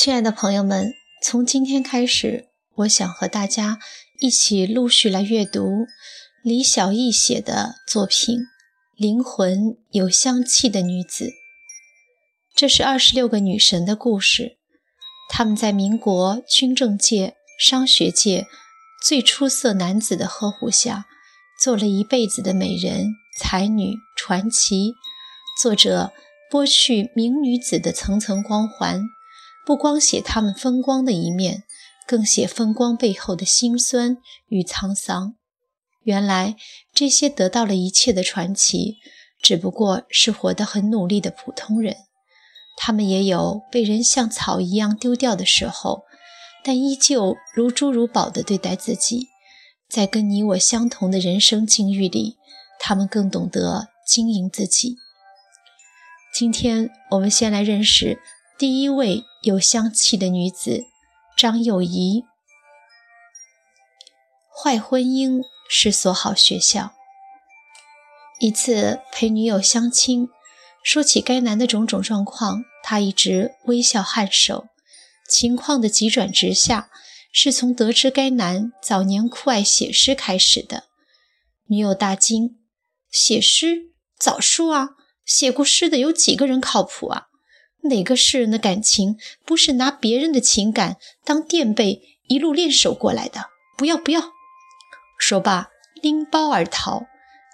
亲爱的朋友们，从今天开始，我想和大家一起陆续来阅读李小艺写的作品《灵魂有香气的女子》。这是二十六个女神的故事，她们在民国军政界、商学界最出色男子的呵护下，做了一辈子的美人、才女、传奇。作者剥去名女子的层层光环。不光写他们风光的一面，更写风光背后的辛酸与沧桑。原来这些得到了一切的传奇，只不过是活得很努力的普通人。他们也有被人像草一样丢掉的时候，但依旧如珠如宝地对待自己。在跟你我相同的人生境遇里，他们更懂得经营自己。今天我们先来认识。第一位有香气的女子张幼仪。坏婚姻是所好学校。一次陪女友相亲，说起该男的种种状况，他一直微笑颔首。情况的急转直下，是从得知该男早年酷爱写诗开始的。女友大惊：“写诗？早说啊！写过诗的有几个人靠谱啊？”哪个诗人的感情不是拿别人的情感当垫背一路练手过来的？不要不要！说罢拎包而逃，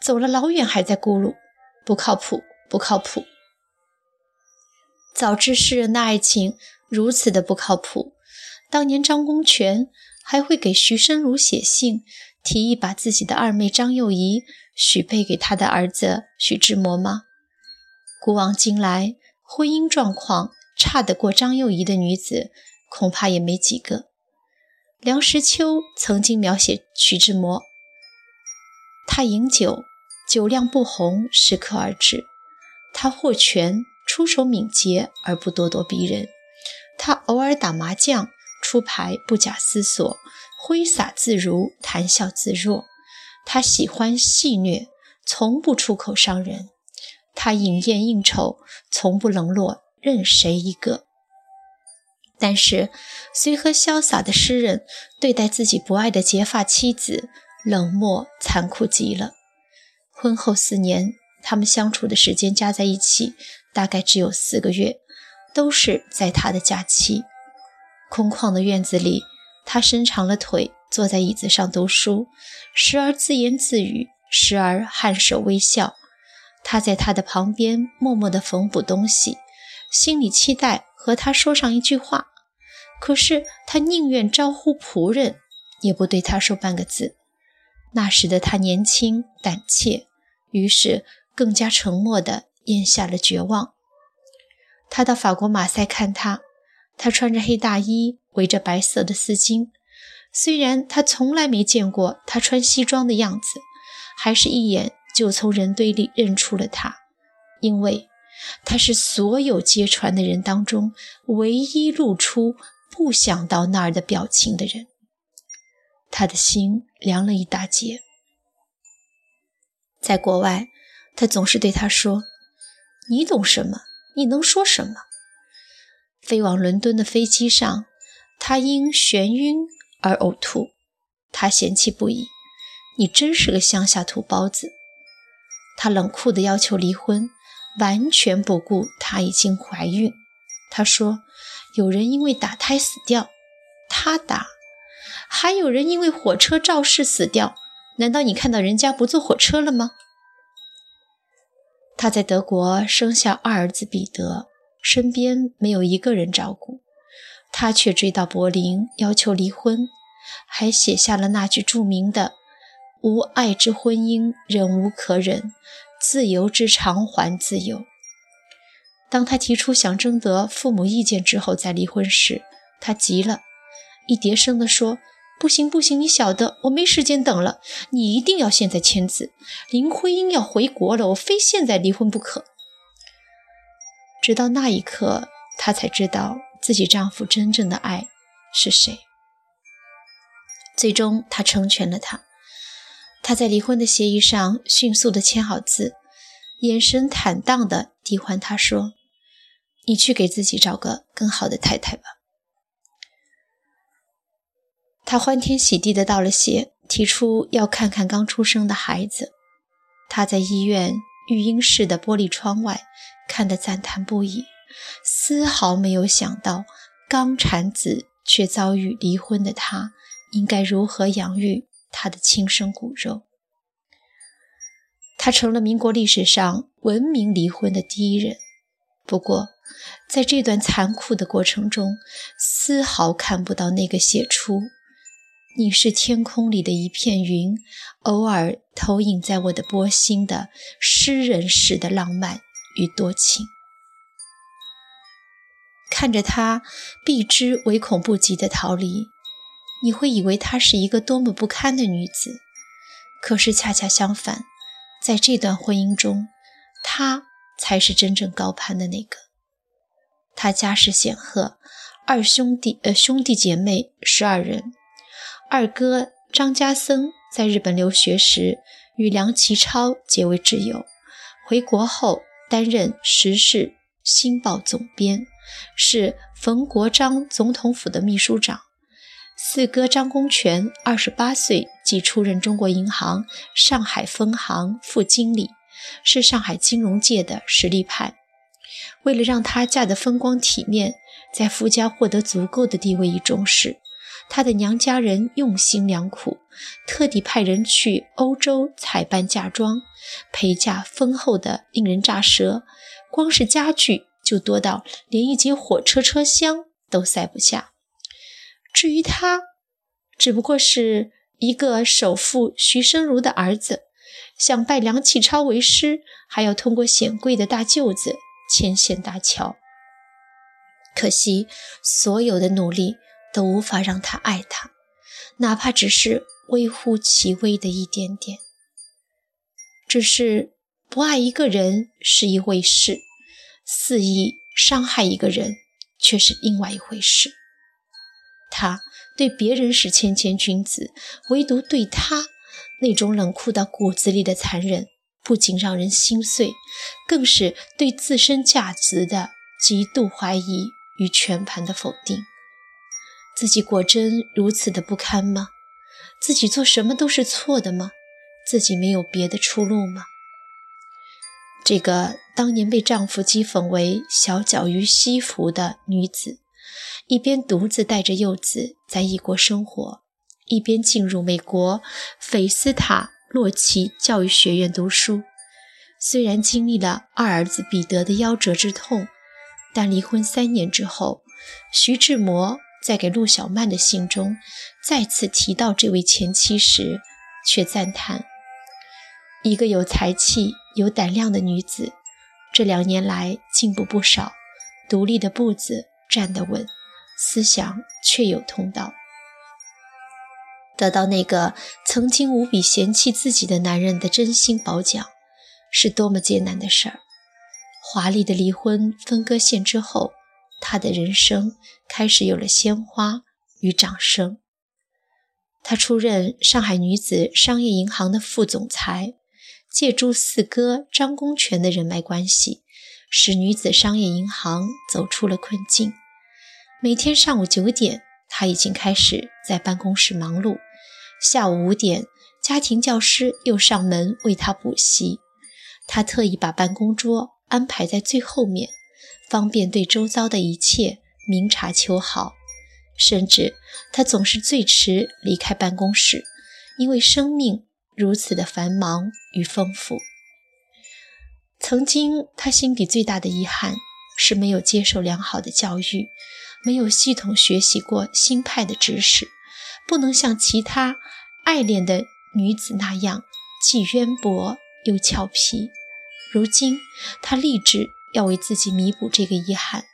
走了老远还在咕噜：“不靠谱，不靠谱。”早知诗人的爱情如此的不靠谱，当年张公权还会给徐申如写信，提议把自己的二妹张幼仪许配给他的儿子徐志摩吗？古往今来。婚姻状况差得过张幼仪的女子，恐怕也没几个。梁实秋曾经描写徐志摩：他饮酒，酒量不红，适可而止；他握拳，出手敏捷而不咄咄逼人；他偶尔打麻将，出牌不假思索，挥洒自如，谈笑自若；他喜欢戏谑，从不出口伤人。他饮宴应酬，从不冷落任谁一个。但是，随和潇洒的诗人对待自己不爱的结发妻子，冷漠残酷极了。婚后四年，他们相处的时间加在一起，大概只有四个月，都是在他的假期。空旷的院子里，他伸长了腿，坐在椅子上读书，时而自言自语，时而颔首微笑。他在他的旁边默默地缝补东西，心里期待和他说上一句话。可是他宁愿招呼仆人，也不对他说半个字。那时的他年轻胆怯，于是更加沉默地咽下了绝望。他到法国马赛看他，他穿着黑大衣，围着白色的丝巾。虽然他从来没见过他穿西装的样子，还是一眼。就从人堆里认出了他，因为他是所有揭船的人当中唯一露出不想到那儿的表情的人。他的心凉了一大截。在国外，他总是对他说：“你懂什么？你能说什么？”飞往伦敦的飞机上，他因眩晕而呕吐，他嫌弃不已：“你真是个乡下土包子。”他冷酷地要求离婚，完全不顾她已经怀孕。他说：“有人因为打胎死掉，他打；还有人因为火车肇事死掉。难道你看到人家不坐火车了吗？”他在德国生下二儿子彼得，身边没有一个人照顾，他却追到柏林要求离婚，还写下了那句著名的。无爱之婚姻，忍无可忍；自由之偿还自由。当他提出想征得父母意见之后再离婚时，他急了，一叠声地说：“不行，不行！你晓得，我没时间等了，你一定要现在签字。林徽因要回国了，我非现在离婚不可。”直到那一刻，她才知道自己丈夫真正的爱是谁。最终，她成全了他。他在离婚的协议上迅速地签好字，眼神坦荡地递还他说：“你去给自己找个更好的太太吧。”他欢天喜地的道了谢，提出要看看刚出生的孩子。他在医院育婴室的玻璃窗外看得赞叹不已，丝毫没有想到刚产子却遭遇离婚的他，应该如何养育他的亲生骨肉。他成了民国历史上闻名离婚的第一人。不过，在这段残酷的过程中，丝毫看不到那个写出“你是天空里的一片云，偶尔投影在我的波心”的诗人式的浪漫与多情。看着他避之唯恐不及的逃离，你会以为她是一个多么不堪的女子。可是恰恰相反，在这段婚姻中，她才是真正高攀的那个。他家世显赫，二兄弟呃兄弟姐妹十二人。二哥张家森在日本留学时与梁启超结为挚友，回国后担任《时事新报》总编，是冯国璋总统府的秘书长。四哥张公权二十八岁即出任中国银行上海分行副经理，是上海金融界的实力派。为了让她嫁得风光体面，在夫家获得足够的地位与重视，她的娘家人用心良苦，特地派人去欧洲采办嫁妆，陪嫁丰厚的令人咋舌。光是家具就多到连一节火车车厢都塞不下。至于他，只不过是一个首富徐生如的儿子，想拜梁启超为师，还要通过显贵的大舅子。牵线搭桥，可惜所有的努力都无法让他爱他，哪怕只是微乎其微的一点点。只是不爱一个人是一回事，肆意伤害一个人却是另外一回事。他对别人是谦谦君子，唯独对他那种冷酷到骨子里的残忍。不仅让人心碎，更是对自身价值的极度怀疑与全盘的否定。自己果真如此的不堪吗？自己做什么都是错的吗？自己没有别的出路吗？这个当年被丈夫讥讽为“小脚鱼西服”的女子，一边独自带着幼子在异国生活，一边进入美国菲斯塔。洛奇教育学院读书，虽然经历了二儿子彼得的夭折之痛，但离婚三年之后，徐志摩在给陆小曼的信中再次提到这位前妻时，却赞叹：一个有才气、有胆量的女子，这两年来进步不少，独立的步子站得稳，思想确有通道。得到那个曾经无比嫌弃自己的男人的真心褒奖，是多么艰难的事儿！华丽的离婚分割线之后，他的人生开始有了鲜花与掌声。他出任上海女子商业银行的副总裁，借助四哥张公权的人脉关系，使女子商业银行走出了困境。每天上午九点，他已经开始在办公室忙碌。下午五点，家庭教师又上门为他补习。他特意把办公桌安排在最后面，方便对周遭的一切明察秋毫。甚至他总是最迟离开办公室，因为生命如此的繁忙与丰富。曾经，他心底最大的遗憾是没有接受良好的教育，没有系统学习过新派的知识。不能像其他爱恋的女子那样既渊博又俏皮。如今，他立志要为自己弥补这个遗憾。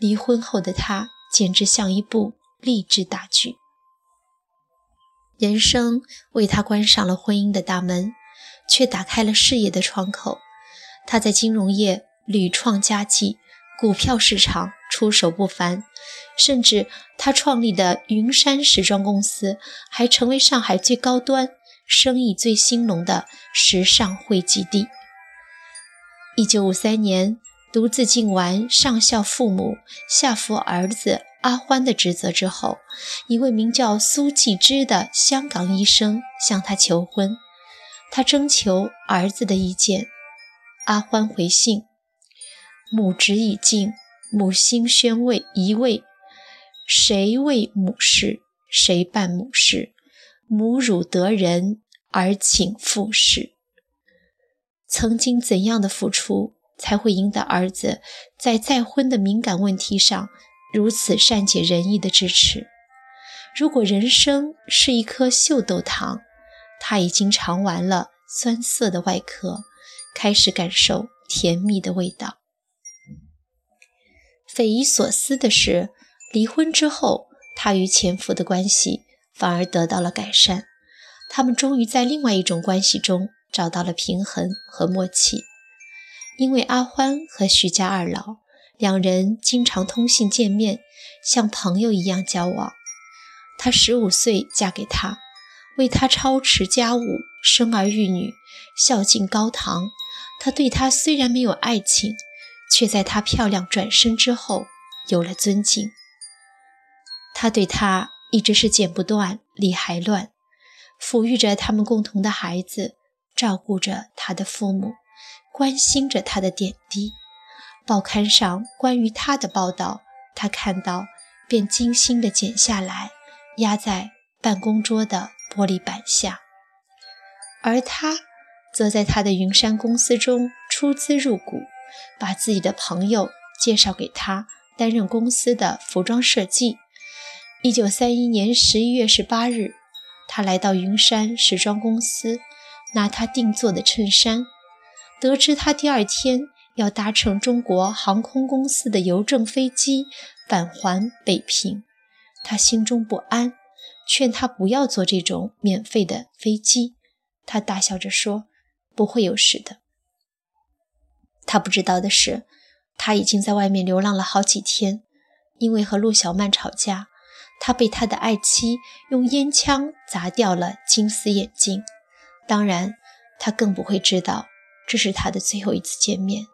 离婚后的他简直像一部励志大剧。人生为他关上了婚姻的大门，却打开了事业的窗口。他在金融业屡创佳绩，股票市场出手不凡。甚至他创立的云山时装公司，还成为上海最高端、生意最兴隆的时尚汇集地。一九五三年，独自尽完上孝父母、下服儿子阿欢的职责之后，一位名叫苏纪之的香港医生向他求婚，他征求儿子的意见。阿欢回信：“母职已尽，母心宣位移位，谁为母事，谁办母事。母乳得人，而请父事。曾经怎样的付出？”才会赢得儿子在再婚的敏感问题上如此善解人意的支持。如果人生是一颗秀豆糖，他已经尝完了酸涩的外壳，开始感受甜蜜的味道。匪夷所思的是，离婚之后，他与前夫的关系反而得到了改善。他们终于在另外一种关系中找到了平衡和默契。因为阿欢和徐家二老两人经常通信见面，像朋友一样交往。她十五岁嫁给他，为他操持家务、生儿育女、孝敬高堂。他对她虽然没有爱情，却在她漂亮转身之后有了尊敬。他对她一直是剪不断、理还乱，抚育着他们共同的孩子，照顾着他的父母。关心着他的点滴，报刊上关于他的报道，他看到便精心地剪下来，压在办公桌的玻璃板下。而他则在他的云山公司中出资入股，把自己的朋友介绍给他担任公司的服装设计。一九三一年十一月十八日，他来到云山时装公司，拿他定做的衬衫。得知他第二天要搭乘中国航空公司的邮政飞机返还北平，他心中不安，劝他不要坐这种免费的飞机。他大笑着说：“不会有事的。”他不知道的是，他已经在外面流浪了好几天，因为和陆小曼吵架，他被他的爱妻用烟枪砸掉了金丝眼镜。当然，他更不会知道。这是他的最后一次见面。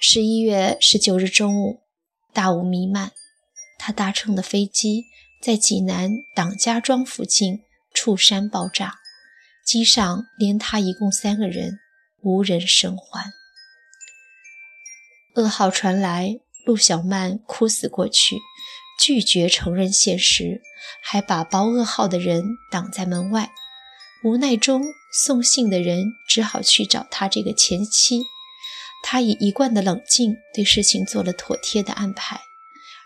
十一月十九日中午，大雾弥漫，他搭乘的飞机在济南党家庄附近触山爆炸，机上连他一共三个人，无人生还。噩耗传来，陆小曼哭死过去，拒绝承认现实，还把报噩耗的人挡在门外。无奈中，送信的人只好去找他这个前妻。他以一贯的冷静对事情做了妥帖的安排，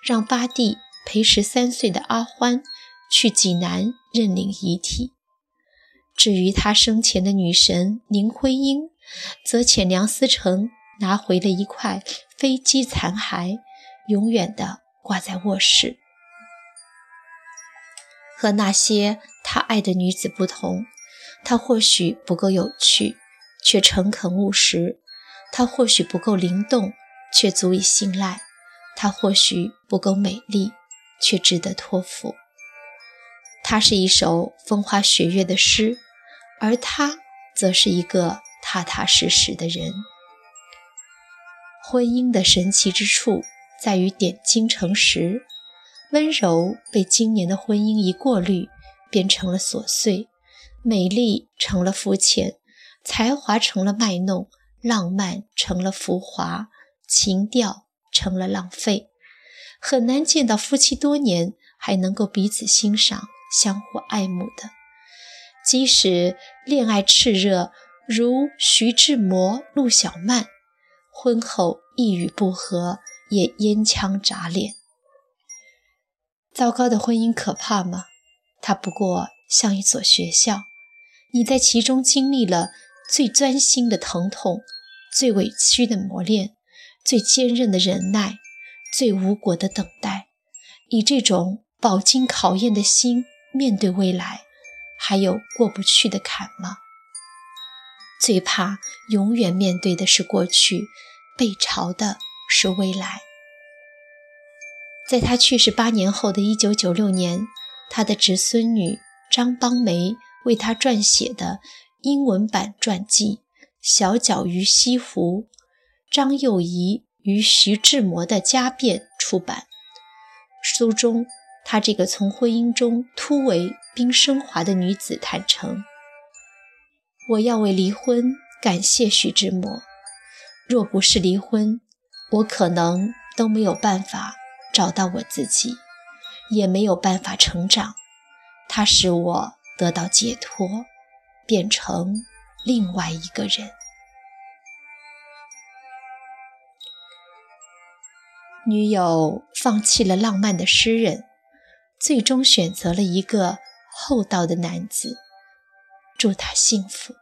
让八弟陪十三岁的阿欢去济南认领遗体。至于他生前的女神林徽因，则遣梁思成拿回了一块飞机残骸，永远地挂在卧室。和那些他爱的女子不同。她或许不够有趣，却诚恳务实；她或许不够灵动，却足以信赖；她或许不够美丽，却值得托付。他是一首风花雪月的诗，而他则是一个踏踏实实的人。婚姻的神奇之处在于点睛成石，温柔被今年的婚姻一过滤，变成了琐碎。美丽成了肤浅，才华成了卖弄，浪漫成了浮华，情调成了浪费。很难见到夫妻多年还能够彼此欣赏、相互爱慕的。即使恋爱炽热，如徐志摩、陆小曼，婚后一语不合也烟枪眨脸。糟糕的婚姻可怕吗？它不过像一所学校。你在其中经历了最钻心的疼痛，最委屈的磨练，最坚韧的忍耐，最无果的等待。以这种饱经考验的心面对未来，还有过不去的坎吗？最怕永远面对的是过去，背朝的是未来。在他去世八年后的一九九六年，他的侄孙女张邦梅。为他撰写的英文版传记《小脚鱼西湖》，张幼仪与徐志摩的家变出版，书中，她这个从婚姻中突围并升华的女子坦诚：“我要为离婚感谢徐志摩。若不是离婚，我可能都没有办法找到我自己，也没有办法成长。它使我得到解脱，变成另外一个人。”女友放弃了浪漫的诗人，最终选择了一个厚道的男子。祝他幸福。